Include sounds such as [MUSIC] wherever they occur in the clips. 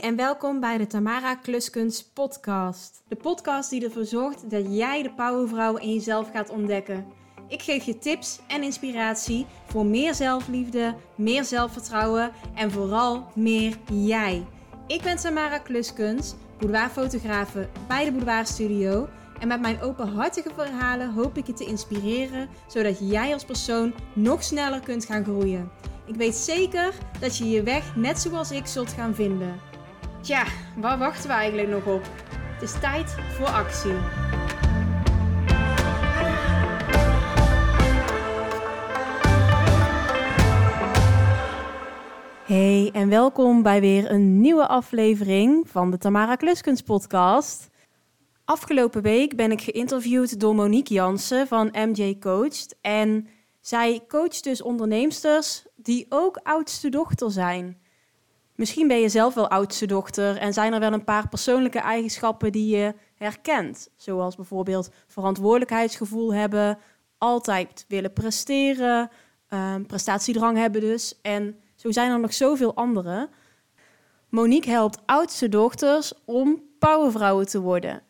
En welkom bij de Tamara Kluskunst podcast. De podcast die ervoor zorgt dat jij de powervrouw in jezelf gaat ontdekken. Ik geef je tips en inspiratie voor meer zelfliefde, meer zelfvertrouwen en vooral meer jij. Ik ben Tamara Kluskunst, boudoirfotografe bij de Boudoir Studio. En met mijn openhartige verhalen hoop ik je te inspireren, zodat jij als persoon nog sneller kunt gaan groeien. Ik weet zeker dat je je weg net zoals ik zult gaan vinden. Tja, waar wachten we eigenlijk nog op? Het is tijd voor actie. Hey en welkom bij weer een nieuwe aflevering van de Tamara Kluskunst podcast. Afgelopen week ben ik geïnterviewd door Monique Jansen van MJ Coached en zij coacht dus onderneemsters die ook oudste dochter zijn. Misschien ben je zelf wel oudste dochter en zijn er wel een paar persoonlijke eigenschappen die je herkent. Zoals bijvoorbeeld verantwoordelijkheidsgevoel hebben, altijd willen presteren, um, prestatiedrang hebben dus. En zo zijn er nog zoveel andere. Monique helpt oudste dochters om powervrouwen te worden.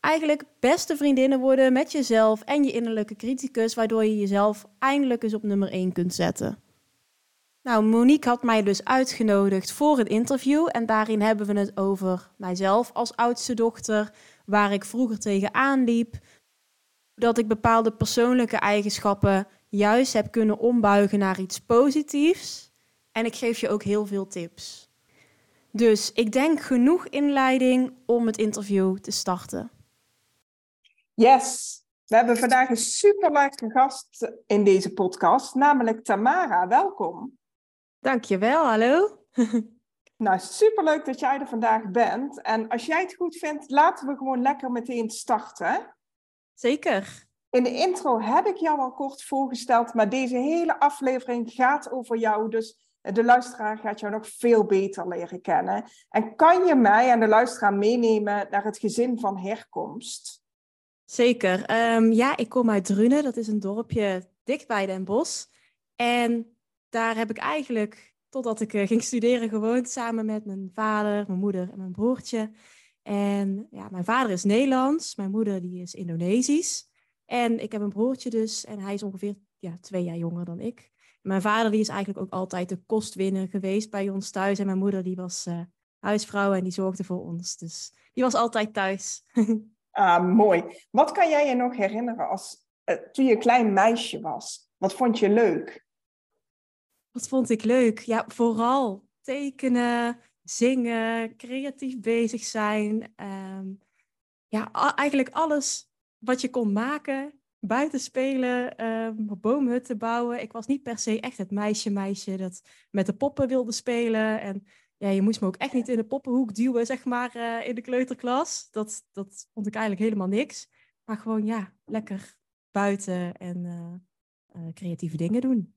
Eigenlijk beste vriendinnen worden met jezelf en je innerlijke criticus, waardoor je jezelf eindelijk eens op nummer 1 kunt zetten. Nou, Monique had mij dus uitgenodigd voor een interview en daarin hebben we het over mijzelf als oudste dochter, waar ik vroeger tegenaan liep, dat ik bepaalde persoonlijke eigenschappen juist heb kunnen ombuigen naar iets positiefs en ik geef je ook heel veel tips. Dus ik denk genoeg inleiding om het interview te starten. Yes, we hebben vandaag een superleuke gast in deze podcast, namelijk Tamara. Welkom. Dankjewel, hallo. [LAUGHS] nou, superleuk dat jij er vandaag bent. En als jij het goed vindt, laten we gewoon lekker meteen starten. Zeker. In de intro heb ik jou al kort voorgesteld, maar deze hele aflevering gaat over jou. Dus de luisteraar gaat jou nog veel beter leren kennen. En kan je mij en de luisteraar meenemen naar het gezin van herkomst? Zeker. Ehm, ja, ik kom uit Drunen. Dat is een dorpje dicht bij Den Bosch. En daar heb ik eigenlijk, totdat ik eh, ging studeren, gewoond samen met mijn vader, mijn moeder en mijn broertje. En ja, mijn vader is Nederlands, mijn moeder die is Indonesisch. En ik heb een broertje dus, en hij is ongeveer ja, twee jaar jonger dan ik. Mijn vader die is eigenlijk ook altijd de kostwinner geweest bij ons thuis. En mijn moeder die was uh, huisvrouw en die zorgde voor ons. Dus die was altijd thuis. [LAUGHS] ah, mooi. Wat kan jij je nog herinneren als, uh, toen je een klein meisje was? Wat vond je leuk? Wat vond ik leuk? Ja, vooral tekenen, zingen, creatief bezig zijn. Ehm, ja, eigenlijk alles wat je kon maken. Buiten spelen, um, boomhutten bouwen. Ik was niet per se echt het meisje-meisje dat met de poppen wilde spelen. En ja, je moest me ook echt niet in de poppenhoek duwen, zeg maar, uh, in de kleuterklas. Dat, dat vond ik eigenlijk helemaal niks. Maar gewoon, ja, lekker buiten en uh, creatieve dingen doen.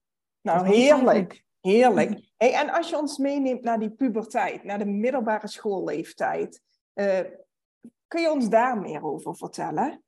Nou, heerlijk. Heerlijk. Hey, en als je ons meeneemt naar die puberteit, naar de middelbare schoolleeftijd, uh, kun je ons daar meer over vertellen?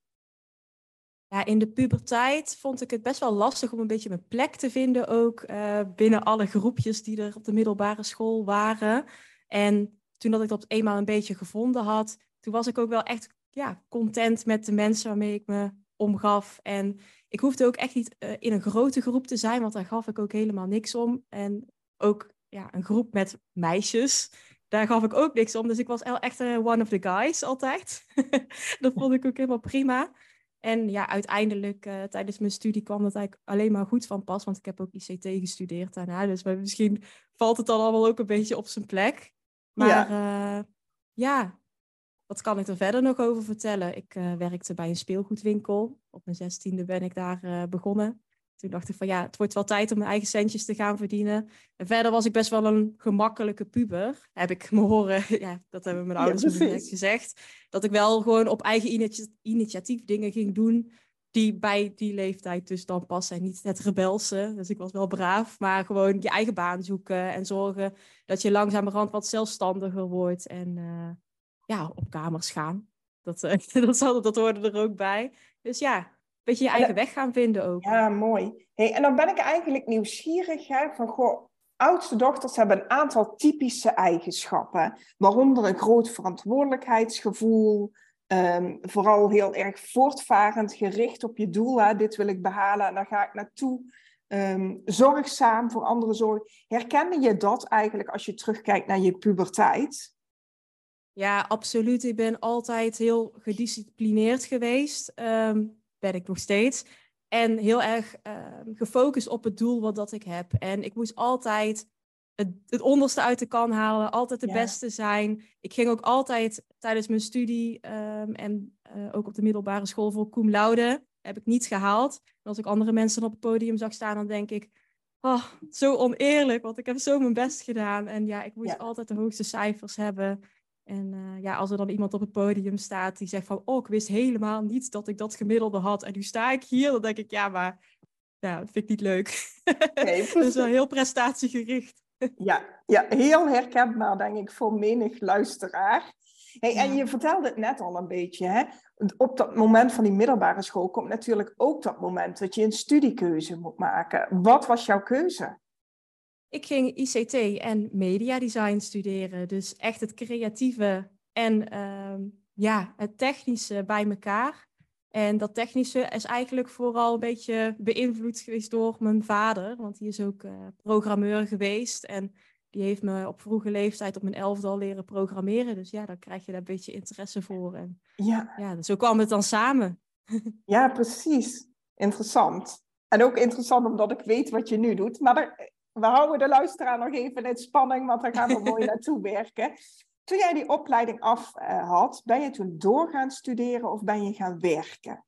Ja, in de puberteit vond ik het best wel lastig om een beetje mijn plek te vinden, ook uh, binnen alle groepjes die er op de middelbare school waren. En toen dat ik dat eenmaal een beetje gevonden had, toen was ik ook wel echt ja, content met de mensen waarmee ik me omgaf. En ik hoefde ook echt niet uh, in een grote groep te zijn, want daar gaf ik ook helemaal niks om. En ook ja, een groep met meisjes, daar gaf ik ook niks om. Dus ik was echt uh, one of the guys altijd. [LAUGHS] dat vond ik ook helemaal prima. En ja, uiteindelijk uh, tijdens mijn studie kwam dat eigenlijk alleen maar goed van pas, want ik heb ook ICT gestudeerd daarna. Dus misschien valt het dan allemaal ook een beetje op zijn plek. Maar ja, ja wat kan ik er verder nog over vertellen? Ik uh, werkte bij een speelgoedwinkel. Op mijn zestiende ben ik daar uh, begonnen. Toen dacht ik van ja, het wordt wel tijd om mijn eigen centjes te gaan verdienen. En verder was ik best wel een gemakkelijke puber. Heb ik me horen, [LAUGHS] ja, dat hebben mijn ouders ja, me gezegd. Dat ik wel gewoon op eigen initiatief dingen ging doen die bij die leeftijd dus dan passen. En niet het rebelse. Dus ik was wel braaf, maar gewoon je eigen baan zoeken en zorgen dat je langzamerhand wat zelfstandiger wordt. En uh, ja, op kamers gaan. Dat, uh, [LAUGHS] dat, zal, dat hoorde er ook bij. Dus ja, een beetje je eigen weg gaan vinden ook. Ja, mooi. Hey, en dan ben ik eigenlijk nieuwsgierig hè, van, goh, oudste dochters hebben een aantal typische eigenschappen, waaronder een groot verantwoordelijkheidsgevoel, ehm, vooral heel erg voortvarend, gericht op je doel. Hè? Dit wil ik behalen en daar ga ik naartoe. Ehm, zorgzaam voor andere zorg. Herkende je dat eigenlijk als je terugkijkt naar je puberteit? Ja, absoluut. Ik ben altijd heel gedisciplineerd geweest. Ehm, ben ik nog steeds. En heel erg ehm, gefocust op het doel wat dat ik heb. En ik moest altijd het, het onderste uit de kan halen, altijd de beste zijn. Ik ging ook altijd tijdens mijn studie ehm, en uh, ook op de middelbare school voor cum laude. Heb ik niet gehaald. En als ik andere mensen op het podium zag staan, dan denk ik... Oh, zo oneerlijk, want ik heb zo mijn best gedaan. En ja, ik moest altijd de hoogste cijfers hebben. En uh, ja, als er dan iemand op het podium staat die zegt van, oh, ik wist helemaal niet dat ik dat gemiddelde had. En nu sta ik hier, dan denk ik, ja, maar ja, dat vind ik niet leuk. [LAUGHS] Dat is wel heel prestatiegericht. [LAUGHS] ja, ja, heel herkenbaar, denk ik, voor menig luisteraar. Hey, En je vertelde het net al een beetje, hè? op dat moment van die middelbare school komt natuurlijk ook dat moment dat je een studiekeuze moet maken. Wat was jouw keuze? Ik ging ICT en media design studeren. Dus echt het creatieve en ehm, ja, het technische bij elkaar. En dat technische is eigenlijk vooral een beetje beïnvloed geweest door mijn vader. Want die is ook uh, programmeur geweest. En die heeft me op vroege leeftijd op mijn elfde al leren programmeren. Dus ja, dan krijg je daar een beetje interesse voor. En ja. ja, zo kwam het dan samen. [LAUGHS] Ja, precies. Interessant. En ook interessant omdat ik weet wat je nu doet. Maar er, we houden de luisteraar nog even in spanning, want daar gaan we mooi [LAUGHS] naartoe werken. Toen jij die opleiding af uh, had, ben je toen door gaan studeren of ben je gaan werken?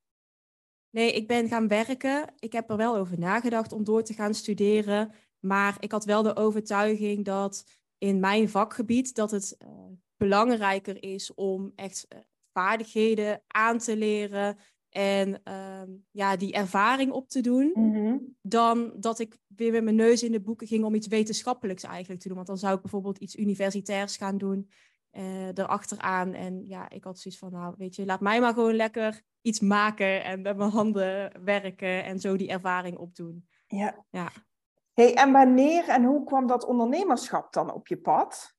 Nee, ik ben gaan werken. Ik heb er wel over nagedacht om door te gaan studeren. Maar ik had wel de overtuiging dat in mijn vakgebied dat het uh, belangrijker is om echt uh, vaardigheden aan te leren en uh, ja, die ervaring op te doen, mhm. dan dat ik weer met mijn neus in de boeken ging om iets wetenschappelijks eigenlijk te doen. Want dan zou ik bijvoorbeeld iets universitairs gaan doen uh, erachteraan. En ja, ik had zoiets van, nou weet je, laat mij maar gewoon lekker iets maken en met mijn handen werken en zo die ervaring opdoen. Ja. ja. Hey, en wanneer en hoe kwam dat ondernemerschap dan op je pad?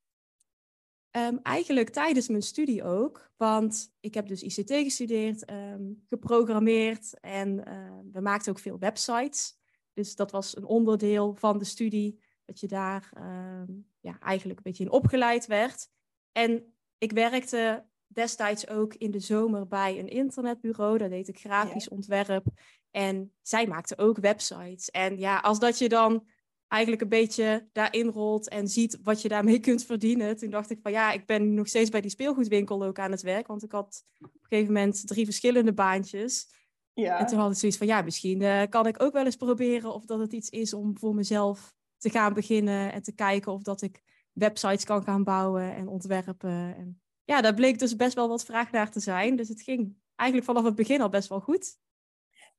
Um, eigenlijk tijdens mijn studie ook, want ik heb dus ICT gestudeerd, um, geprogrammeerd en uh, we maakten ook veel websites. Dus dat was een onderdeel van de studie, dat je daar um, ja, eigenlijk een beetje in opgeleid werd. En ik werkte destijds ook in de zomer bij een internetbureau, daar deed ik grafisch ontwerp. En zij maakte ook websites. En ja, als dat je dan eigenlijk een beetje daarin rolt en ziet wat je daarmee [LAUGHS] kunt verdienen. Toen dacht ik van ja, ik ben nog steeds bij die speelgoedwinkel ook aan het werk. Want ik had op een gegeven moment drie verschillende baantjes. Ja. En toen had ik zoiets van ja, misschien uh, kan ik ook wel eens proberen of dat het iets is om voor mezelf te gaan beginnen en te kijken of dat ik websites kan gaan bouwen en ontwerpen. En ja, daar bleek dus best wel wat vraag naar te zijn. Dus het ging eigenlijk vanaf het begin al best wel goed.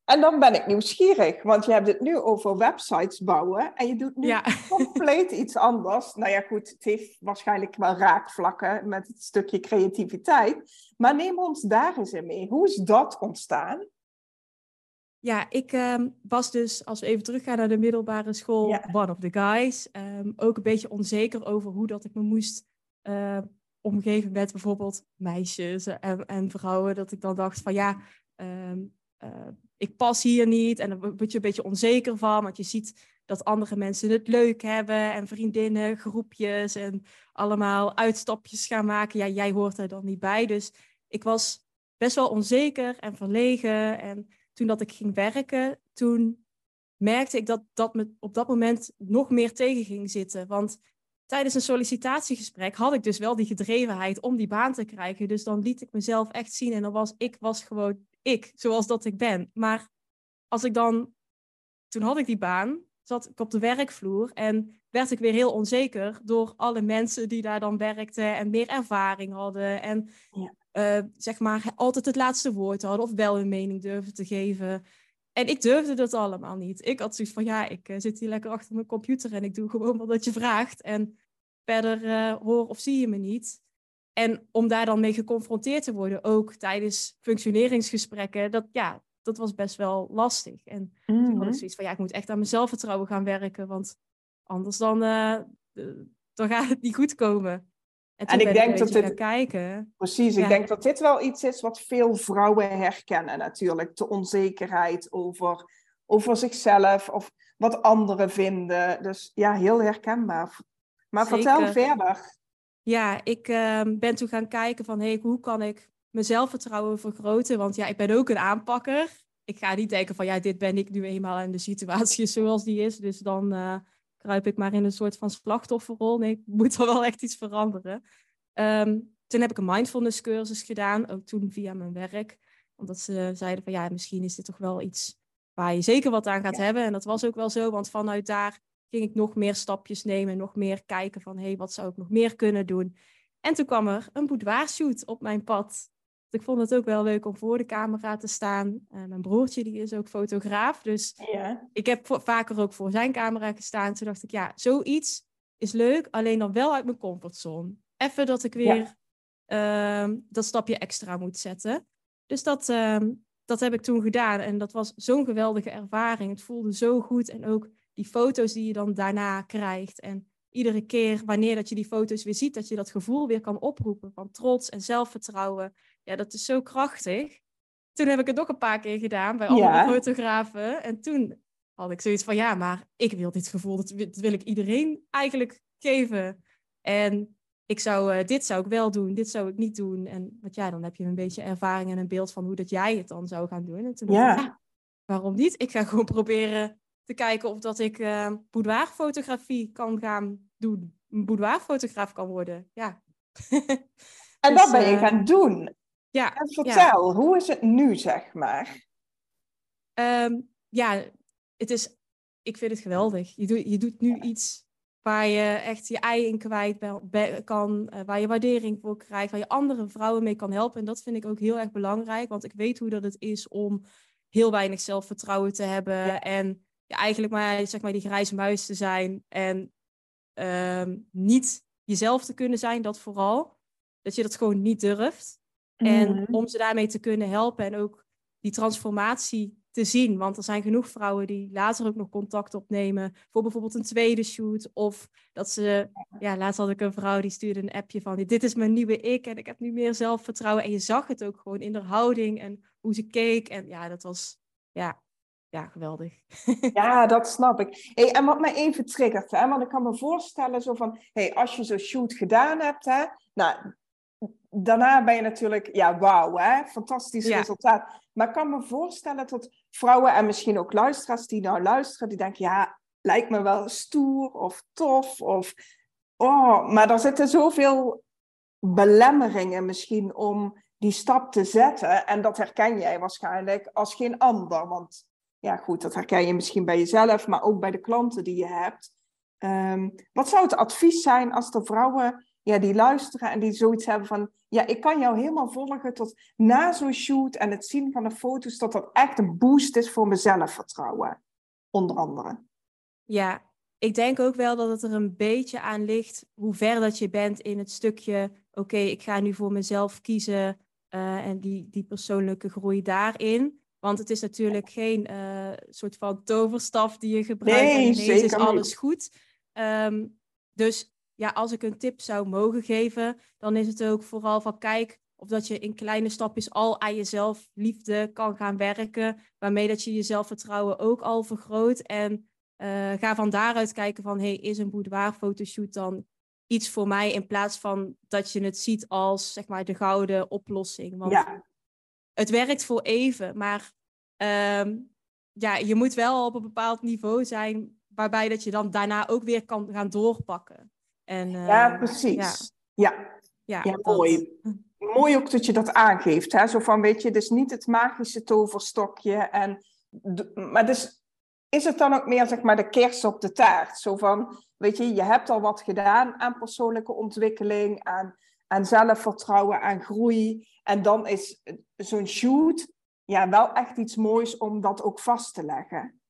En dan ben ik nieuwsgierig, want je hebt het nu over websites bouwen en je doet nu compleet iets anders. Nou ja, goed, het heeft waarschijnlijk wel raakvlakken met het stukje creativiteit. Maar neem ons daar eens in mee. Hoe is dat ontstaan? Ja, ik ehm, was dus, als we even teruggaan naar de middelbare school, one of the guys. Ehm, ook een beetje onzeker over hoe dat ik me moest uh, omgeven met bijvoorbeeld meisjes en, en, vrouwen. Dat ik dan dacht van ja, ehm, uh, ik pas hier niet. En dan word je een beetje onzeker van, want je ziet dat andere mensen het leuk hebben en vriendinnen, groepjes en allemaal uitstapjes gaan maken. Ja, jij hoort er dan niet bij. Dus ik was best wel onzeker en verlegen. En toen dat ik ging werken, toen merkte ik dat dat me op dat moment nog meer tegen ging zitten. Want tijdens een sollicitatiegesprek had ik dus wel die gedrevenheid om die baan te krijgen. Dus dan liet ik mezelf echt zien en dan was ik was gewoon ik, zoals dat ik ben. Maar als ik dan, toen had ik die baan, zat ik op de werkvloer en werd ik weer heel onzeker door alle mensen die daar dan werkten en meer ervaring hadden en ja. uh, zeg maar altijd het laatste woord hadden of wel hun mening durfden te geven. En ik durfde dat allemaal niet. Ik had zoiets van, ja, ik uh, zit hier lekker achter mijn computer en ik doe gewoon wat je vraagt. En verder uh, hoor of zie je me niet. En om daar dan mee geconfronteerd te worden, ook tijdens functioneringsgesprekken, dat, ja, dat was best wel lastig. En toen had ik mhm. zoiets van, ja, ik moet echt aan mijn zelfvertrouwen gaan werken, want Anders dan, uh, dan gaat het niet goed komen. En, en ik denk dat dit. Kijken. Precies, ik denk dat dit wel iets is wat veel vrouwen herkennen, natuurlijk. De onzekerheid over, over zichzelf of wat anderen vinden. Dus ja, heel herkenbaar. Maar vertel verder. Ja, ik ehm, ben toen gaan kijken van hey, hoe kan ik mijn zelfvertrouwen vergroten? Want ja, ik ben ook een aanpakker. Ik ga niet denken van ja, dit ben ik nu eenmaal en de situatie is zoals die is. Dus dan uh, kruip ik maar in een soort van slachtofferrol. Nee, ik moet er wel echt iets veranderen. Ehm, toen heb ik een mindfulness cursus gedaan, ook toen via mijn werk. Omdat ze zeiden van ja, misschien is dit toch wel iets waar je zeker wat aan gaat hebben. En dat was ook wel zo, want vanuit daar ging ik nog meer stapjes nemen, nog meer kijken van hé, hey, wat zou ik nog meer kunnen doen. En toen kwam er een boudoir shoot op mijn pad. Ik vond het ook wel leuk om voor de camera te staan. Uh, mijn broertje die is ook fotograaf, dus ja. ik heb vaker ook voor zijn camera gestaan. Toen dacht ik, ja, zoiets is leuk, alleen dan wel uit mijn comfortzone. Even dat ik weer ehm, dat stapje extra moet zetten. Dus dat, ehm, dat heb ik toen gedaan en dat was zo'n geweldige ervaring. Het voelde zo goed en ook die foto's die je dan daarna krijgt. En iedere keer wanneer dat je die foto's weer ziet, dat je dat gevoel weer kan oproepen van trots en zelfvertrouwen. Ja, dat is zo krachtig. Toen heb ik het nog een paar keer gedaan bij andere fotografen. En toen had ik zoiets van, ja, maar ik wil dit gevoel, dat wil ik iedereen eigenlijk geven. En ik zou, uh, dit zou ik wel doen, dit zou ik niet doen. En want ja, dan heb je een beetje ervaring en een beeld van hoe dat jij het dan zou gaan doen. En toen ja. dacht ik, waarom niet? Ik ga gewoon proberen te kijken of dat ik uh, boudoirfotografie kan gaan doen. Een boudoirfotograaf kan worden, ja. [LAUGHS] en dus, dat ben je uh, gaan doen. Ja. En vertel, ja. hoe is het nu, zeg maar? Um, ja, het is, ik vind het geweldig. Je, doet je doet nu iets waar je echt je ei in kwijt kan, uh, waar je waardering voor krijgt, waar je andere vrouwen mee kan helpen. En dat vind ik ook heel erg belangrijk, want ik weet hoe dat het is om heel weinig zelfvertrouwen te hebben en ja, eigenlijk maar, zeg maar die grijze muis te zijn en uh, niet jezelf te kunnen zijn, dat vooral. Dat je dat gewoon niet durft. En mhm. om ze daarmee te kunnen helpen en ook die transformatie te zien. Want er zijn genoeg vrouwen die later ook nog contact opnemen voor bijvoorbeeld een tweede shoot. Of dat ze, ja, laatst had ik een vrouw die stuurde een appje van dit is mijn nieuwe ik en ik heb nu meer zelfvertrouwen. En je zag het ook gewoon in haar houding en hoe ze keek. En ja, dat was, ja, ja, geweldig. ja, dat snap ik. Hey, en wat mij even triggert, hè, want ik kan me voorstellen zo van, hey, als je zo'n shoot gedaan hebt, hè, nou, daarna ben je natuurlijk, ja, wauw, hè, fantastisch resultaat. Maar ik kan me voorstellen dat vrouwen en misschien ook luisteraars die nou luisteren, die denken, ja, lijkt me wel stoer of tof of, oh, maar er zitten zoveel belemmeringen misschien om die stap te zetten. En dat herken jij waarschijnlijk als geen ander, want ja, goed, dat herken je misschien bij jezelf, maar ook bij de klanten die je hebt. Um, wat zou het advies zijn als er vrouwen ja, die luisteren en die zoiets hebben van, ja, ik kan jou helemaal volgen tot na zo'n shoot en het zien van de foto's, dat dat echt een boost is voor mijn zelfvertrouwen, onder andere. Ja, ik denk ook wel dat het er een beetje aan ligt hoe ver dat je bent in het stukje, oké, ik ga nu voor mezelf kiezen uh, en die, die persoonlijke groei daarin. Want het is natuurlijk geen uh, soort van toverstaf die je gebruikt nee, en ineens is alles goed. Um, dus ja, als ik een tip zou mogen geven, dan is het ook vooral van kijk of dat je in kleine stapjes al aan jezelf liefde kan gaan werken, waarmee dat je je zelfvertrouwen ook al vergroot. En uh, ga van daaruit kijken van, hey, is een boudoir fotoshoot dan iets voor mij in plaats van dat je het ziet als zeg maar de gouden oplossing. Want ja het werkt voor even, maar ehm, ja, je moet wel op een bepaald niveau zijn waarbij dat je dan daarna ook weer kan gaan doorpakken. En, ja, ehm, precies. Ja, ja, ja, mooi. [LAUGHS] Mooi ook dat je dat aangeeft. Hè? Zo van, weet je, dus niet het magische toverstokje. En, maar dus is het dan ook meer, zeg maar, de kers op de taart? Zo van, weet je, je hebt al wat gedaan aan persoonlijke ontwikkeling, aan, aan zelfvertrouwen, aan groei. En dan is zo'n shoot ja, wel echt iets moois om dat ook vast te leggen.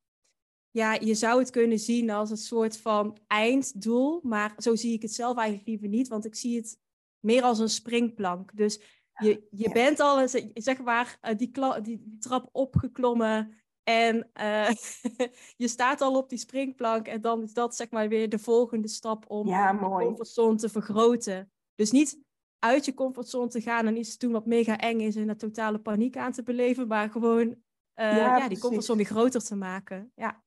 Ja, je zou het kunnen zien als een soort van einddoel, maar zo zie ik het zelf eigenlijk liever niet, want ik zie het meer als een springplank. Dus je, je bent al, zeg maar, eh, die, die, trap opgeklommen En uh, [LAUGHS] je staat al op die springplank en dan is dat zeg maar weer de volgende stap om ja, comfortzone te vergroten. Dus niet uit je comfortzone te gaan en iets te doen wat mega eng is en een totale paniek aan te beleven, maar gewoon uh, ja, ja, die comfortzone weer groter te maken. Ja.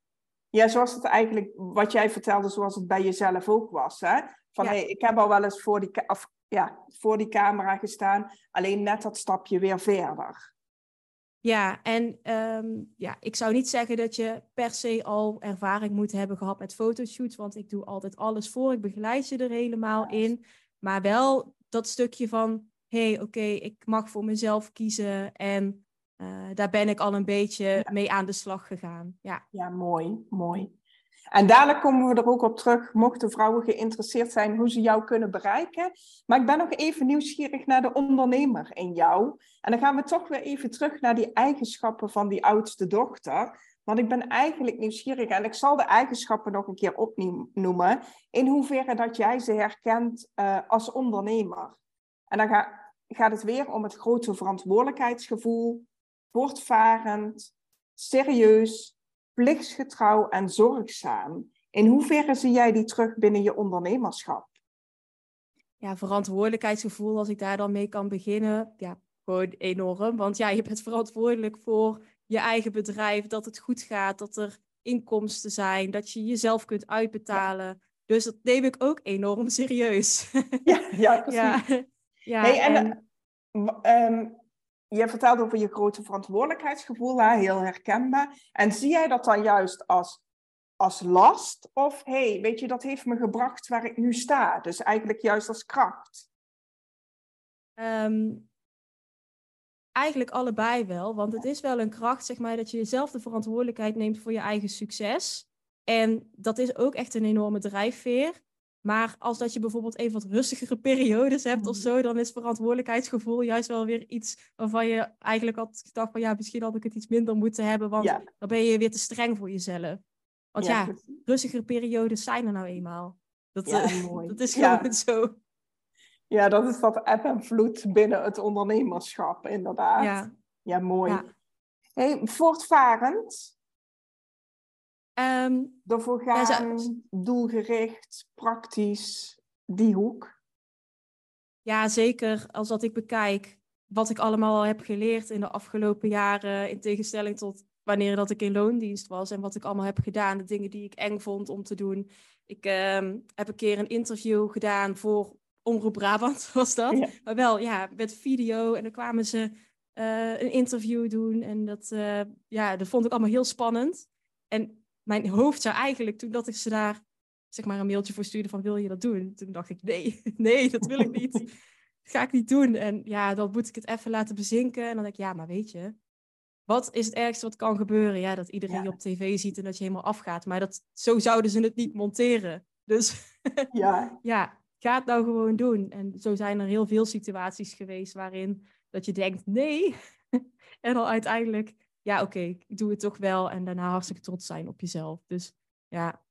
ja, zoals het eigenlijk, wat jij vertelde, zoals het bij jezelf ook was. Hè? Van ja. hey, ik heb al wel eens voor die, of, ja, voor die camera gestaan, alleen net dat stapje weer verder. Ja, en um, ja, ik zou niet zeggen dat je per se al ervaring moet hebben gehad met fotoshoots, want ik doe altijd alles voor. Ik begeleid je er helemaal in. Maar wel dat stukje van, hé, hey, oké, ik mag voor mezelf kiezen en uh, daar ben ik al een beetje ja. mee aan de slag gegaan. Ja, ja mooi, mooi. En dadelijk komen we er ook op terug, mochten vrouwen geïnteresseerd zijn, hoe ze jou kunnen bereiken. Maar ik ben nog even nieuwsgierig naar de ondernemer in jou. En dan gaan we toch weer even terug naar die eigenschappen van die oudste dochter. Want ik ben eigenlijk nieuwsgierig en ik zal de eigenschappen nog een keer opnoemen. In hoeverre dat jij ze herkent uh, als ondernemer. En dan ga, gaat het weer om het grote verantwoordelijkheidsgevoel, voortvarend, serieus, plichtsgetrouw en zorgzaam. In hoeverre zie jij die terug binnen je ondernemerschap? Ja, verantwoordelijkheidsgevoel, als ik daar dan mee kan beginnen, ja, gewoon enorm. Want ja, je bent verantwoordelijk voor je eigen bedrijf, dat het goed gaat, dat er inkomsten zijn, dat je jezelf kunt uitbetalen. Dus dat neem ik ook enorm serieus. Ja, ja [LAUGHS] precies. Ja, ja hey, en, en um, je vertelt over je grote verantwoordelijkheidsgevoel, hè? heel herkenbaar. En zie jij dat dan juist als, als last? Of hey, weet je, dat heeft me gebracht waar ik nu sta. Dus eigenlijk juist als kracht. Um, eigenlijk allebei wel. Want het is wel een kracht, zeg maar, dat je jezelf de verantwoordelijkheid neemt voor je eigen succes. En dat is ook echt een enorme drijfveer. Maar als dat je bijvoorbeeld even wat rustigere [LAUGHS] periodes hebt of zo, dan is verantwoordelijkheidsgevoel juist wel weer iets waarvan je eigenlijk had gedacht van ja, misschien had ik het iets minder moeten hebben, want dan ben je weer te streng voor jezelf. Want ja, ja rustigere periodes zijn er nou eenmaal. Dat, ja, uh, [LAUGHS] dat is gewoon zo. Ja, dat is dat eb en vloed binnen het ondernemerschap, inderdaad. Ja, ja mooi. Ja. Hey, voortvarend, Um, Ervoor gaan, ja, doelgericht, praktisch, die hoek. Ja, zeker. Als dat ik bekijk wat ik allemaal al heb geleerd in de afgelopen jaren, in tegenstelling tot wanneer dat ik in loondienst was en wat ik allemaal heb gedaan, de dingen die ik eng vond om te doen. Ik um, heb een keer een interview gedaan voor Omroep Brabant, [LAUGHS] was dat. Ja. Maar wel, ja, met video. En dan kwamen ze uh, een interview doen. En dat, uh, ja, dat vond ik allemaal heel spannend. En mijn hoofd zou eigenlijk, toen dat ik ze daar zeg maar een mailtje voor stuurde van wil je dat doen? Toen dacht ik nee, [LAUGHS] nee, dat wil ik niet. dat [LAUGHS] ga ik niet doen. En ja, dan moet ik het even laten bezinken. En dan denk ik, ja, maar weet je, wat is het ergste wat kan gebeuren? Ja, dat iedereen je op tv ziet en dat je helemaal afgaat. Maar dat, zo zouden ze het niet monteren. Dus ja. ja, ga het nou gewoon doen. En zo zijn er heel veel situaties geweest waarin dat je denkt, nee. [LAUGHS] en dan uiteindelijk ja, oké, ik doe het toch wel. En daarna hartstikke trots zijn op jezelf. Dus ja,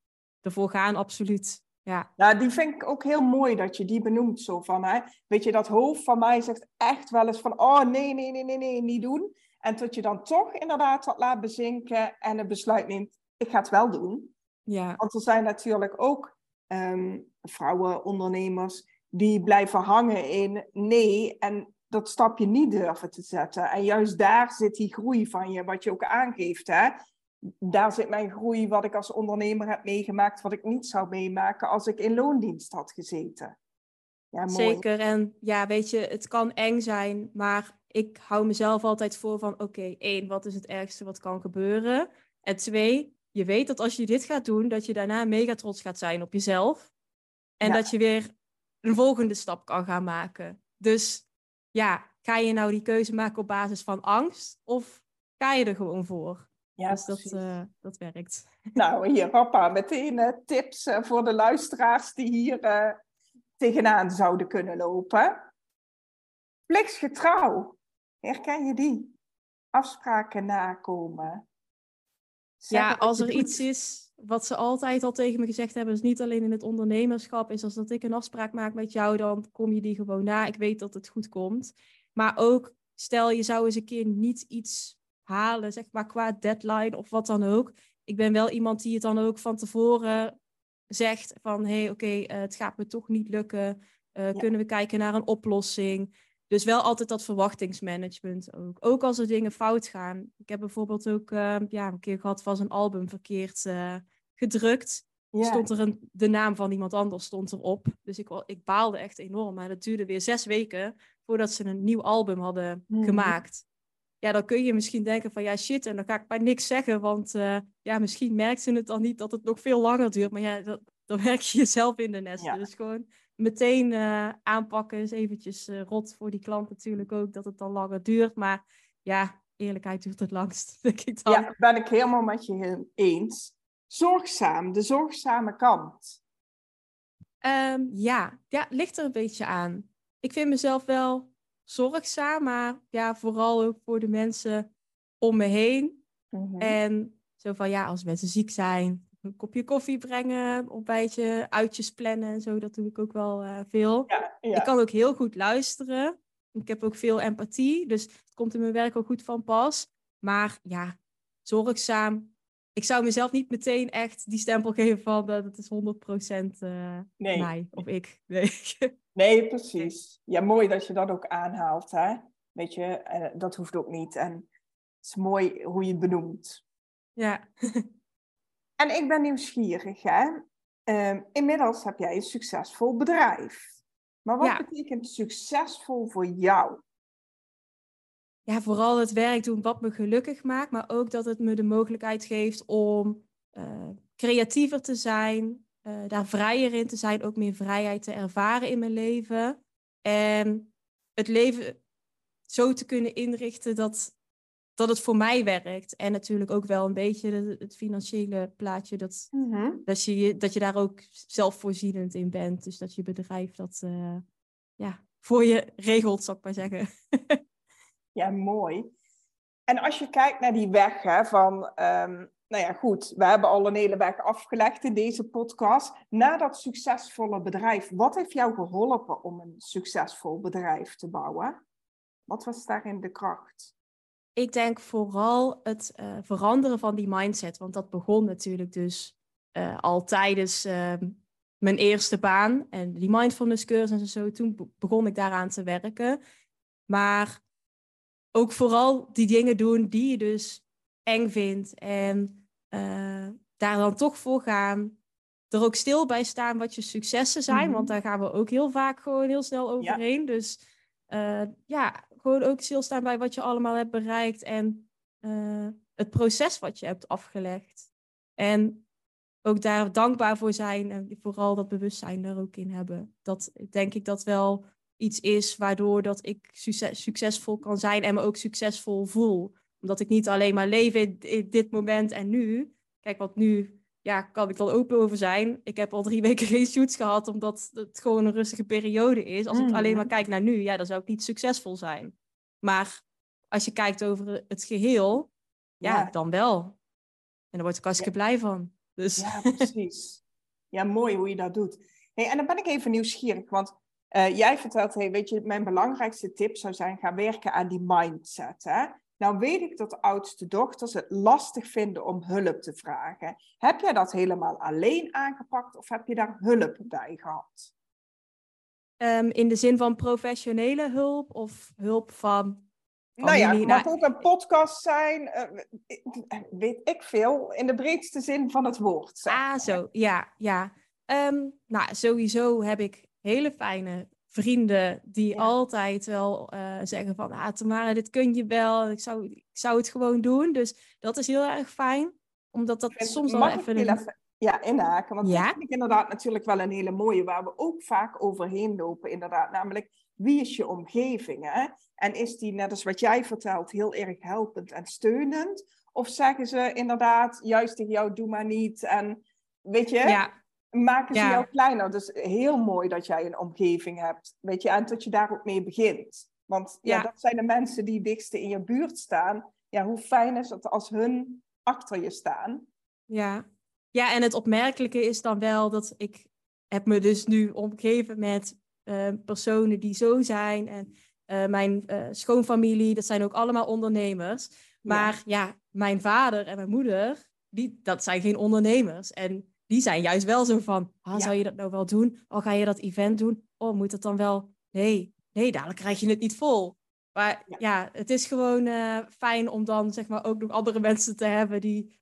ervoor gaan, absoluut. Ja. ja, die vind ik ook heel mooi dat je die benoemt. Zo van, hè, weet je, dat hoofd van mij zegt echt wel eens van, oh nee, nee, nee, nee, nee, niet doen. En tot je dan toch inderdaad dat laat bezinken en het besluit neemt, ik ga het wel doen. Ja. Want er zijn natuurlijk ook um, vrouwen, ondernemers, die blijven hangen in nee. En dat stapje niet durven te zetten. En juist daar zit die groei van je, wat je ook aangeeft. Hè? Daar zit mijn groei, wat ik als ondernemer heb meegemaakt, wat ik niet zou meemaken als ik in loondienst had gezeten. Ja. Zeker. En ja, weet je, het kan eng zijn, maar ik hou mezelf altijd voor van: oké, één, wat is het ergste wat kan gebeuren? En twee, je weet dat als je dit gaat doen, dat je daarna mega trots gaat zijn op jezelf. En dat je weer een volgende stap kan gaan maken. Dus ja, ga je nou die keuze maken op basis van angst of ga je er gewoon voor? Ja, dus dat, uh, dat werkt. [LAUGHS] Nou, hier, papa, meteen uh, tips uh, voor de luisteraars die hier tegenaan zouden kunnen lopen. Plichtsgetrouw, herken je die? Afspraken nakomen. ja, als er iets is wat ze altijd al tegen me gezegd hebben, is niet alleen in het ondernemerschap, is als dat ik een afspraak maak met jou, dan kom je die gewoon na. Ik weet dat het goed komt. Maar ook, stel je zou eens een keer niet iets halen, zeg maar, qua deadline of wat dan ook. Ik ben wel iemand die het dan ook van tevoren zegt van, hé, hey, oké, eh, het gaat me toch niet lukken. Uh, Kunnen we kijken naar een oplossing? Dus wel altijd dat verwachtingsmanagement ook. Ook als er dingen fout gaan. Ik heb bijvoorbeeld ook uh, ja, een keer gehad, was een album verkeerd gedrukt. Stond er een, de naam van iemand anders stond erop. Dus ik, ik baalde echt enorm. Maar dat duurde weer zes weken voordat ze een nieuw album hadden mhm. gemaakt. Ja, dan kun je misschien denken van ja, shit, en dan ga ik maar niks zeggen. Want uh, ja, misschien merkt ze het dan niet dat het nog veel langer duurt. Maar ja, dat, dan [LAUGHS] werk je jezelf in de nest. Dus gewoon meteen uh, aanpakken is eventjes uh, rot voor die klant natuurlijk ook dat het dan langer duurt. Maar ja, eerlijkheid duurt het langst, [LAUGHS] denk ik dan. Ja, ben ik helemaal met je eens. Zorgzaam, de zorgzame kant. Um, ja. ja, ligt er een beetje aan. Ik vind mezelf wel zorgzaam, maar ja, vooral ook voor de mensen om me heen. Mhm. En zo van ja, als mensen ziek zijn, een kopje koffie brengen, een ontbijtje, uitjes plannen en zo, dat doe ik ook wel uh, veel. Ja, ja. Ik kan ook heel goed luisteren. Ik heb ook veel empathie, dus het komt in mijn werk ook goed van pas. Maar ja, zorgzaam ik zou mezelf niet meteen echt die stempel [LAUGHS] geven van uh, dat is 100% uh, nee. mij of ik. [LAUGHS] Nee. [LAUGHS] nee, precies. Ja, mooi dat je dat ook aanhaalt. Hè? Weet je, dat hoeft ook niet. En het is mooi hoe je het benoemt. Ja. En ik ben nieuwsgierig. Hè? Uh, inmiddels heb jij een succesvol bedrijf. Maar wat betekent succesvol voor jou? ja, vooral het werk doen wat me gelukkig maakt, maar ook dat het me de mogelijkheid geeft om uh, creatiever te zijn, uh, daar vrijer in te zijn, ook meer vrijheid te ervaren in mijn leven. En het leven zo te kunnen inrichten dat, dat het voor mij werkt. En natuurlijk ook wel een beetje het financiële plaatje, dat, mhm. dat, je, dat je daar ook zelfvoorzienend in bent. Dus dat je bedrijf dat uh, ja, voor je regelt, zou ik maar zeggen. [LAUGHS] Ja, mooi. En als je kijkt naar die weg hè, van, um, nou ja, goed, we hebben al een hele weg afgelegd in deze podcast. Na dat succesvolle bedrijf, wat heeft jou geholpen om een succesvol bedrijf te bouwen? Wat was daarin de kracht? Ik denk vooral het uh, veranderen van die mindset, want dat begon natuurlijk dus uh, al tijdens uh, mijn eerste baan en die mindfulness cursus en zo. Toen begon ik daaraan te werken. Maar ook vooral die dingen doen die je dus eng vindt. En uh, daar dan toch voor gaan. Er ook stil bij staan wat je successen zijn. Want mhm. daar gaan we ook heel vaak gewoon heel snel overheen. Dus ja, gewoon ook stilstaan bij wat je allemaal hebt bereikt. En uh, het proces wat je hebt afgelegd. En ook daar dankbaar voor zijn. En vooral dat bewustzijn er ook in hebben. Dat denk ik dat wel iets is waardoor dat ik succes, succesvol kan zijn en me ook succesvol voel. Omdat ik niet alleen maar leef in, dit moment en nu. Kijk, wat nu ja, kan ik wel open over zijn. Ik heb al drie [LAUGHS] weken geen shoots gehad, omdat het gewoon een rustige periode is. Als ik alleen maar kijk naar nu, ja, dan zou ik niet succesvol zijn. Maar als je kijkt over het geheel, ja, dan wel. En daar word ik hartstikke blij van. Dus. Ja, [LAUGHS] precies. Ja, mooi hoe je dat doet. Hey, en dan ben ik even nieuwsgierig, want uh, jij vertelt, hey, weet je, mijn belangrijkste tip zou zijn, ga werken aan die mindset. Hè? Nou weet ik dat de oudste dochters het lastig vinden om hulp te vragen. Heb jij dat helemaal alleen aangepakt of heb je daar hulp bij gehad? Um, in de zin van professionele hulp of hulp van. Nou ja, het mag nou, ook een podcast zijn, uh, weet ik veel, in de breedste zin van het woord. Zeg. Ah, zo, ja, ja. Um, nou, sowieso heb ik hele fijne vrienden die altijd wel uh, zeggen van, ah Tamara, dit kun je wel. Ik zou, ik zou het gewoon doen. Dus dat is heel erg fijn. Omdat dat soms al even... even... Ja, inhaken. Want ja? dat vind ik inderdaad natuurlijk wel een hele mooie, waar we ook vaak overheen lopen, inderdaad. Namelijk, wie is je omgeving? Hè? En is die, net als wat jij vertelt, heel erg helpend en steunend? Of zeggen ze inderdaad, juist tegen jou, doe maar niet. En weet je, ja maken ze jou kleiner. Dus heel mooi dat jij een omgeving hebt. Weet je, en dat je daar ook mee begint. Want ja. dat zijn de mensen die dichtste in je buurt staan. Ja, hoe fijn is het als hun achter je staan? Ja. ja, en het opmerkelijke is dan wel dat ik heb me dus nu omgeven met uh, personen die zo zijn. En uh, mijn uh, schoonfamilie, dat zijn ook allemaal ondernemers. Maar ja, mijn vader en mijn moeder, die, dat zijn geen ondernemers. En die zijn juist wel zo van, ah, zou je dat nou wel doen? Oh, ga je dat event doen? Oh, moet dat dan wel? Nee, nee, dadelijk krijg je het niet vol. Maar ja, het is gewoon uh, fijn om dan zeg maar ook nog andere mensen te hebben die,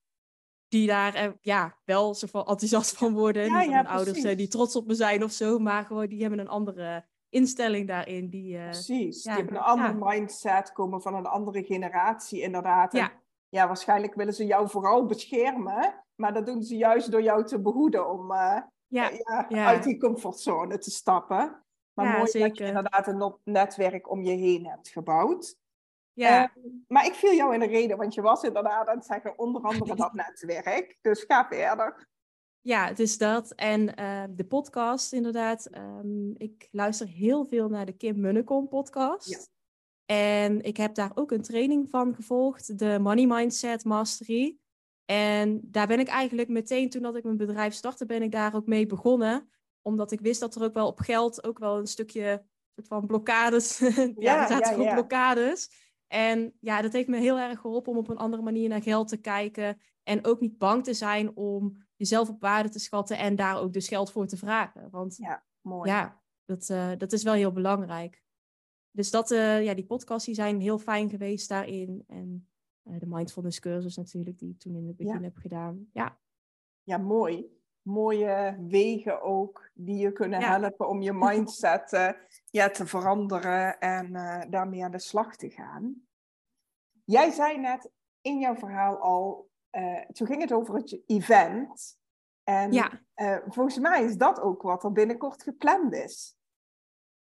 die daar uh, ja, wel zo van enthousiast van worden. Ja, niet van ouders uh, die trots op me zijn of zo, maar gewoon die hebben een andere instelling daarin. Die, precies, die hebben een andere mindset, komen van een andere generatie inderdaad. Ja, waarschijnlijk willen ze jou vooral beschermen, maar dat doen ze juist door jou te behoeden om ja. uit die comfortzone te stappen. Maar mooi zeker. dat je inderdaad een netwerk om je heen hebt gebouwd. Ja. Uh, maar ik viel jou in de reden, want je was inderdaad aan het zeggen, onder andere dat [LAUGHS] netwerk. Dus ga verder. Ja, het is dat. En uh, de podcast inderdaad. Um, ik luister heel veel naar de Kim Munnekom podcast. Ja. En ik heb daar ook een training van gevolgd, de Money Mindset Mastery. En daar ben ik eigenlijk meteen, toen dat ik mijn bedrijf startte, ben ik daar ook mee begonnen omdat ik wist dat er ook wel op geld ook wel een stukje soort van blokkades. [LAUGHS] ja, ja, er zaten ja, blokkades. En ja, dat heeft me heel erg geholpen om op een andere manier naar geld te kijken. En ook niet bang te zijn om jezelf op waarde te schatten en daar ook dus geld voor te vragen. Want ja, mooi. ja dat, uh, dat is wel heel belangrijk. Dus dat, uh, ja, die podcasts die zijn heel fijn geweest daarin. En de mindfulness cursus natuurlijk, die ik toen in het begin heb gedaan. Ja. ja, mooi mooie wegen ook die je kunnen helpen om je [LAUGHS] mindset uh, ja, te veranderen en uh, daarmee aan de slag te gaan. Jij zei net in jouw verhaal al, uh, toen ging het over het event. En ja. volgens mij is dat ook wat er binnenkort gepland is.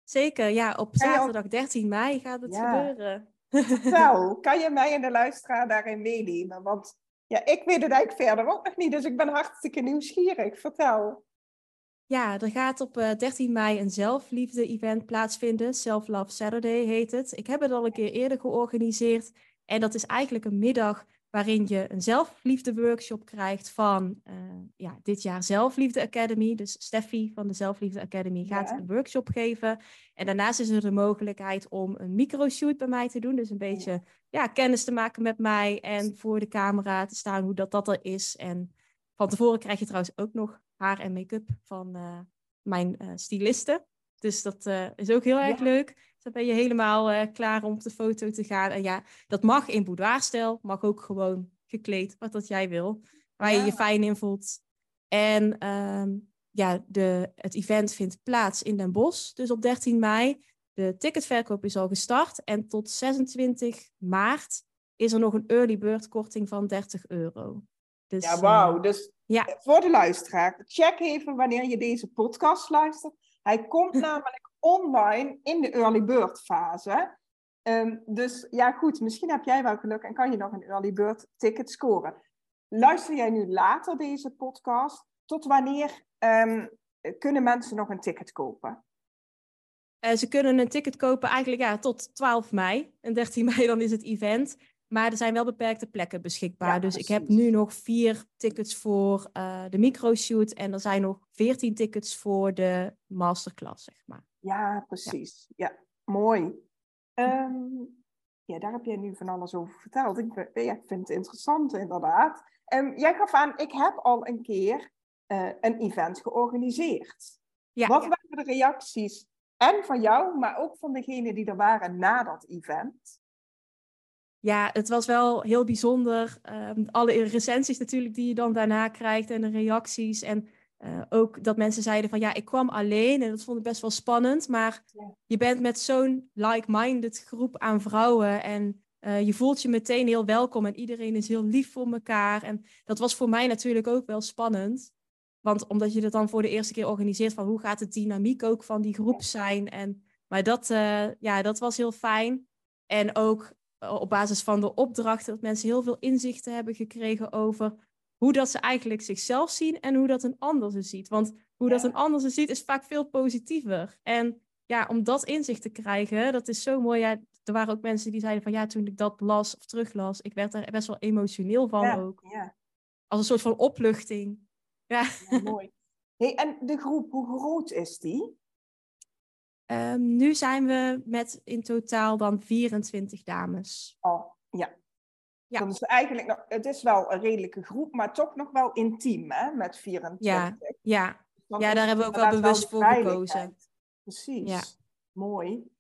Zeker, ja, op zaterdag 13 mei gaat het gebeuren. Vertel, kan je mij en de luisteraar daarin meenemen? Want ja, ik weet het eigenlijk verder ook nog niet, dus ik ben hartstikke nieuwsgierig. Vertel. Ja, er gaat op 13 eh, mei een zelfliefde-event plaatsvinden. Self Love Saturday heet het. Ik heb het al een keer eerder georganiseerd. En dat is eigenlijk een middag waarin je een zelfliefde-workshop krijgt van uh, ja, dit jaar Zelfliefde Academy. Dus Steffi van de Zelfliefde Academy gaat een workshop geven. En daarnaast is er de mogelijkheid om een microshoot bij mij te doen. Dus een beetje ja, kennis te maken met mij en voor de camera te staan hoe dat, dat er is. En van tevoren krijg je trouwens ook nog haar en make-up van uh, mijn uh, styliste. Dus dat is ook heel erg leuk. Dan ben je helemaal uh, klaar om op de foto te gaan. En ja, dat mag in boudoirstijl, mag ook gewoon gekleed, wat dat jij wil. Waar je je fijn in voelt. En um, ja, de, het event vindt plaats in Den Bosch, dus op 13 mei. De ticketverkoop is al gestart en tot 26 maart is er nog een early bird korting van 30 euro. Dus, ja, wauw. Eh, dus ja. voor de luisteraar, check even wanneer je deze podcast luistert. Hij komt [LAUGHS] namelijk online in de early bird fase. Um, dus ja, goed, misschien heb jij wel geluk en kan je nog een early bird ticket scoren. Luister jij nu later deze podcast? Tot wanneer um, kunnen mensen nog een ticket kopen? Uh, ze kunnen een ticket kopen eigenlijk ja, tot 12 mei. En 13 mei dan is het event. Maar er zijn wel beperkte plekken beschikbaar. dus ik heb nu nog vier tickets voor uh, de microshoot. En er zijn nog veertien tickets voor de masterclass, zeg maar. Ja, precies. Ja, mooi. Um, ja, daar heb jij nu van alles over verteld. Ik, ja, vind het interessant, inderdaad. Um, jij gaf aan, ik heb al een keer uh, een event georganiseerd. Ja, Wat waren de reacties? En van jou, maar ook van degenen die er waren na dat event? Ja, het was wel heel bijzonder. Um, alle recensies natuurlijk die je dan daarna krijgt en de reacties. En uh, ook dat mensen zeiden van ja, ik kwam alleen en dat vond ik best wel spannend. Maar je bent met zo'n like-minded groep aan vrouwen en uh, je voelt je meteen heel welkom en iedereen is heel lief voor elkaar. En dat was voor mij natuurlijk ook wel spannend. Want omdat je dat dan voor de eerste keer organiseert van hoe gaat de dynamiek ook van die groep zijn. En, maar dat, uh, ja, dat was heel fijn. En ook op basis van de opdrachten dat mensen heel veel inzichten hebben gekregen over hoe dat ze eigenlijk zichzelf zien en hoe dat een ander ze ziet. Want hoe dat een ander ze ziet is vaak veel positiever. En ja, om dat inzicht te krijgen, dat is zo mooi. Ja, er waren ook mensen die zeiden van ja, toen ik dat las of teruglas, ik werd er best wel emotioneel van ook. Ja. Als een soort van opluchting. Ja, mooi. Hey, en de groep, hoe groot is die? Um, nu zijn we met in totaal dan 24 dames. Oh, ja. Ja. Dan is eigenlijk nog, het is wel een redelijke groep, maar toch nog wel intiem, hè, met 24. Ja, ja. ja daar hebben we ook wel bewust voor gekozen. Precies. Ja. Mooi.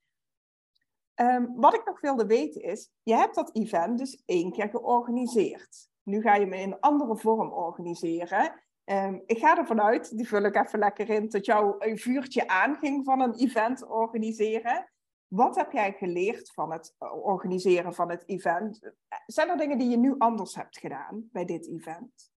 Ehm, wat ik nog wilde weten is, je hebt dat event dus één keer georganiseerd. Nu ga je hem in een andere vorm organiseren. Um, ik ga ervan uit, die vul ik even lekker in, dat jou een vuurtje aanging van een event organiseren. Wat heb jij geleerd van het organiseren van het event? Zijn er dingen die je nu anders hebt gedaan bij dit event?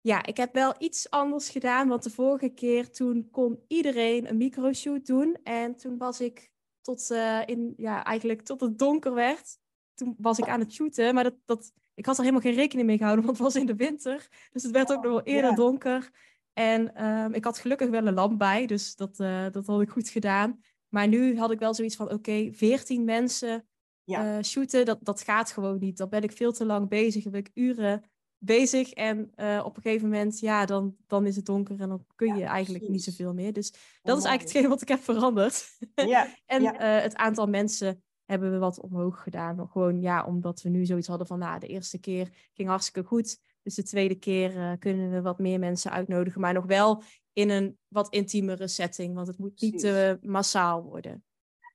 Ja, ik heb wel iets anders gedaan, want de vorige keer toen kon iedereen een microshoot doen. En toen was ik tot, uh, in, ja, eigenlijk tot het donker werd. Toen was ik aan het shooten, maar dat, dat, ik had er helemaal geen rekening mee gehouden, want het was in de winter. Dus het werd ook nog wel eerder donker. En ehm, ik had gelukkig wel een lamp bij, dus dat, uh, dat had ik goed gedaan. Maar nu had ik wel zoiets van, oké, okay, 14 mensen ja. uh, shooten, dat, dat gaat gewoon niet. Dan ben ik veel te lang bezig, dan ben ik uren bezig. En uh, op een gegeven moment, ja, dan, dan is het donker en dan kun je eigenlijk precies. niet zoveel meer. Dus dat is eigenlijk hetgeen wat ik heb veranderd. Ja, [LAUGHS] en het aantal mensen hebben we wat omhoog gedaan. Gewoon ja, omdat we nu zoiets hadden van, nou, de eerste keer ging hartstikke goed. Dus de tweede keer uh, kunnen we wat meer mensen uitnodigen. Maar nog wel in een wat intiemere setting. Want het moet Precies. niet te massaal worden.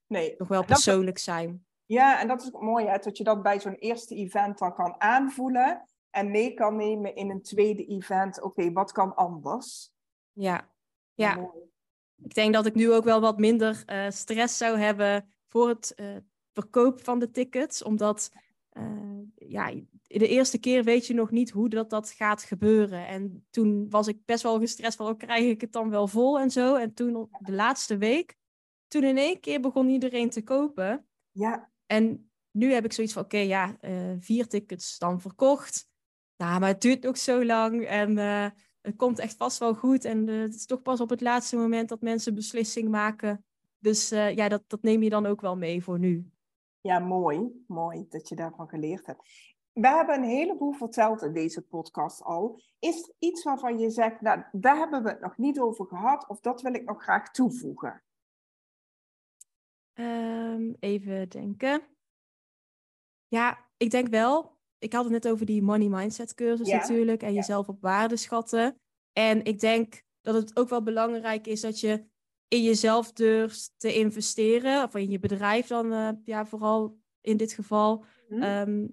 Nee. Nog wel persoonlijk zijn. Ja, en dat is mooi, hè, dat je dat bij zo'n eerste event dan kan aanvoelen en mee kan nemen in een tweede event. Oké, wat kan anders? Ja, ja. Ik denk dat ik nu ook wel wat minder uh, stress zou hebben voor het uh, verkoop van de tickets. Omdat uh, ja, de eerste keer weet je nog niet hoe dat, dat gaat gebeuren. En toen was ik best wel gestrest van, oh, krijg ik het dan wel vol en zo. En toen de laatste week, toen in één keer begon iedereen te kopen. Ja. En nu heb ik zoiets van, oké, ja, vier tickets dan verkocht. Nou, maar het duurt nog zo lang en uh, het komt echt vast wel goed. En het is toch pas op het laatste moment dat mensen beslissing maken. Dus ja, dat, dat neem je dan ook wel mee voor nu. Ja, mooi. Mooi dat je daarvan geleerd hebt. We hebben een heleboel verteld in deze podcast al. Is er iets waarvan je zegt, nou, daar hebben we het nog niet over gehad, of dat wil ik nog graag toevoegen? Um, even denken. Ja, ik denk wel ik had het net over die money mindset cursus natuurlijk. En jezelf op waarde schatten. En ik denk dat het ook wel belangrijk is dat je in jezelf durft te investeren. Of in je bedrijf dan, uh, ja, vooral in dit geval. Mhm. Ehm,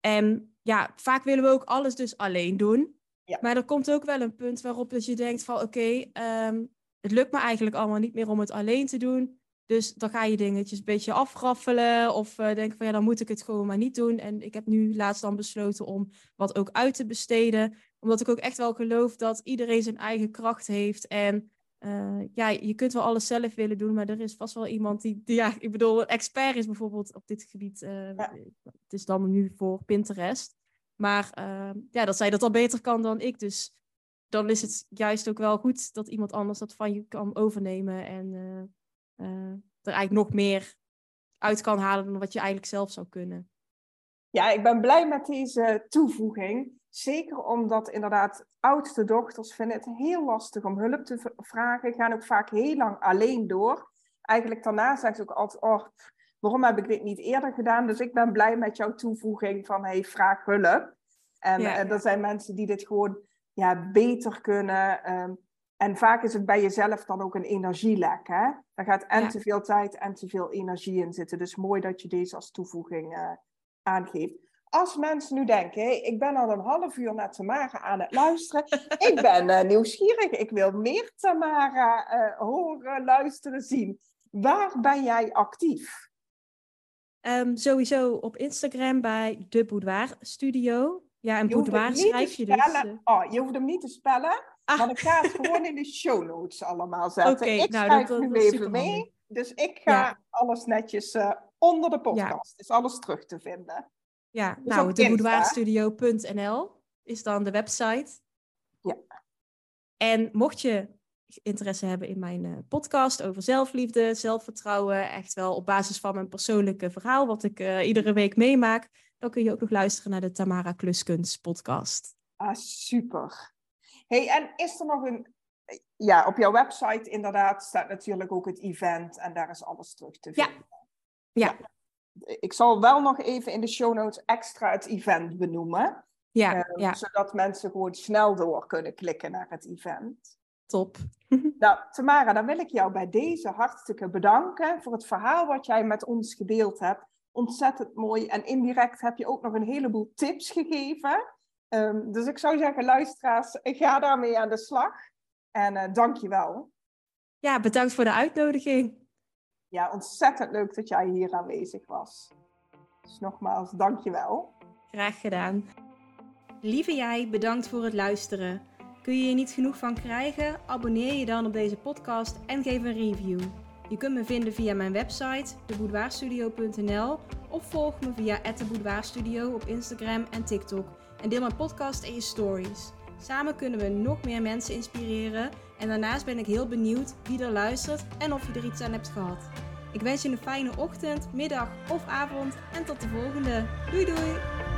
en ja, vaak willen we ook alles dus alleen doen. Ja. Maar er komt ook wel een punt waarop dat je denkt van oké, ehm, het lukt me eigenlijk allemaal niet meer om het alleen te doen. Dus dan ga je dingetjes een beetje afraffelen of uh, denken van ja, dan moet ik het gewoon maar niet doen. En ik heb nu laatst dan besloten om wat ook uit te besteden. Omdat ik ook echt wel geloof dat iedereen zijn eigen kracht heeft. En uh, ja, je kunt wel alles zelf willen doen, maar er is vast wel iemand die, die ja, ik bedoel, een expert is bijvoorbeeld op dit gebied. Uh, ja. Het is dan nu voor Pinterest. Maar ja, dat zij dat al beter kan dan ik. Dus dan is het juist ook wel goed dat iemand anders dat van je kan overnemen. En er eigenlijk nog meer uit kan halen dan wat je eigenlijk zelf zou kunnen. Ja, ik ben blij met deze toevoeging. Zeker omdat inderdaad oudste dochters vinden het heel lastig om hulp te vragen. Gaan ook vaak heel lang alleen door. Eigenlijk daarna zeggen ze ook altijd, oh, waarom heb ik dit niet eerder gedaan? Dus ik ben blij met jouw toevoeging van, hey, vraag hulp. En, ja. er zijn mensen die dit gewoon ja, beter kunnen. Um, en vaak is het bij jezelf dan ook een energielek. Hè? Daar gaat en te veel tijd en te veel energie in zitten. Dus mooi dat je deze als toevoeging uh, aangeeft. Als mensen nu denken, ik ben al een half uur naar Tamara aan het luisteren. ik ben uh, nieuwsgierig, ik wil meer Tamara uh, horen, luisteren, zien. Waar ben jij actief? Um, sowieso op Instagram bij De Boudoir Studio. Ja, en boudoir schrijf je dus. Oh, je hoeft hem niet te spellen. Ah. Want ik ga het [LAUGHS] gewoon in de show notes allemaal zetten. ik nou, schrijf dat, nu even mee. Dus ik ga alles netjes uh, onder de podcast. Ja. Is alles terug te vinden. Ja, dus nou, de is dan de website. Ja. En mocht je interesse hebben in mijn uh, podcast over zelfliefde, zelfvertrouwen, echt wel op basis van mijn persoonlijke verhaal, wat ik uh, iedere week meemaak, dan kun je ook nog luisteren naar de Tamara Kluskunst podcast. Ah, super hey, en is er nog een... Ja, op jouw website inderdaad staat natuurlijk ook het event en daar is alles terug te vinden. Ja. ja. Ik zal wel nog even in de show notes extra het event benoemen. Ja, ja, Zodat mensen gewoon snel door kunnen klikken naar het event. top. [LAUGHS] Nou, Tamara, dan wil ik jou bij deze hartstikke bedanken voor het verhaal wat jij met ons gedeeld hebt. Ontzettend mooi. En indirect heb je ook nog een heleboel tips gegeven. Ehm, dus ik zou zeggen, luisteraars, ga daarmee aan de slag. En uh, dank je wel. Ja, bedankt voor de uitnodiging. Ja, ontzettend leuk dat jij hier aanwezig was. Dus nogmaals, dank je wel. Graag gedaan. Lieve jij, bedankt voor het luisteren. Kun je er niet genoeg van krijgen? Abonneer je dan op deze podcast en geef een review. Je kunt me vinden via mijn website, deboudoirstudio.nl of volg me via @deboudoirstudio op Instagram en TikTok en deel mijn podcast in je stories. Samen kunnen we nog meer mensen inspireren en daarnaast ben ik heel benieuwd wie er luistert en of je er iets aan hebt gehad. Ik wens je een fijne ochtend, middag of avond en tot de volgende. Doei doei!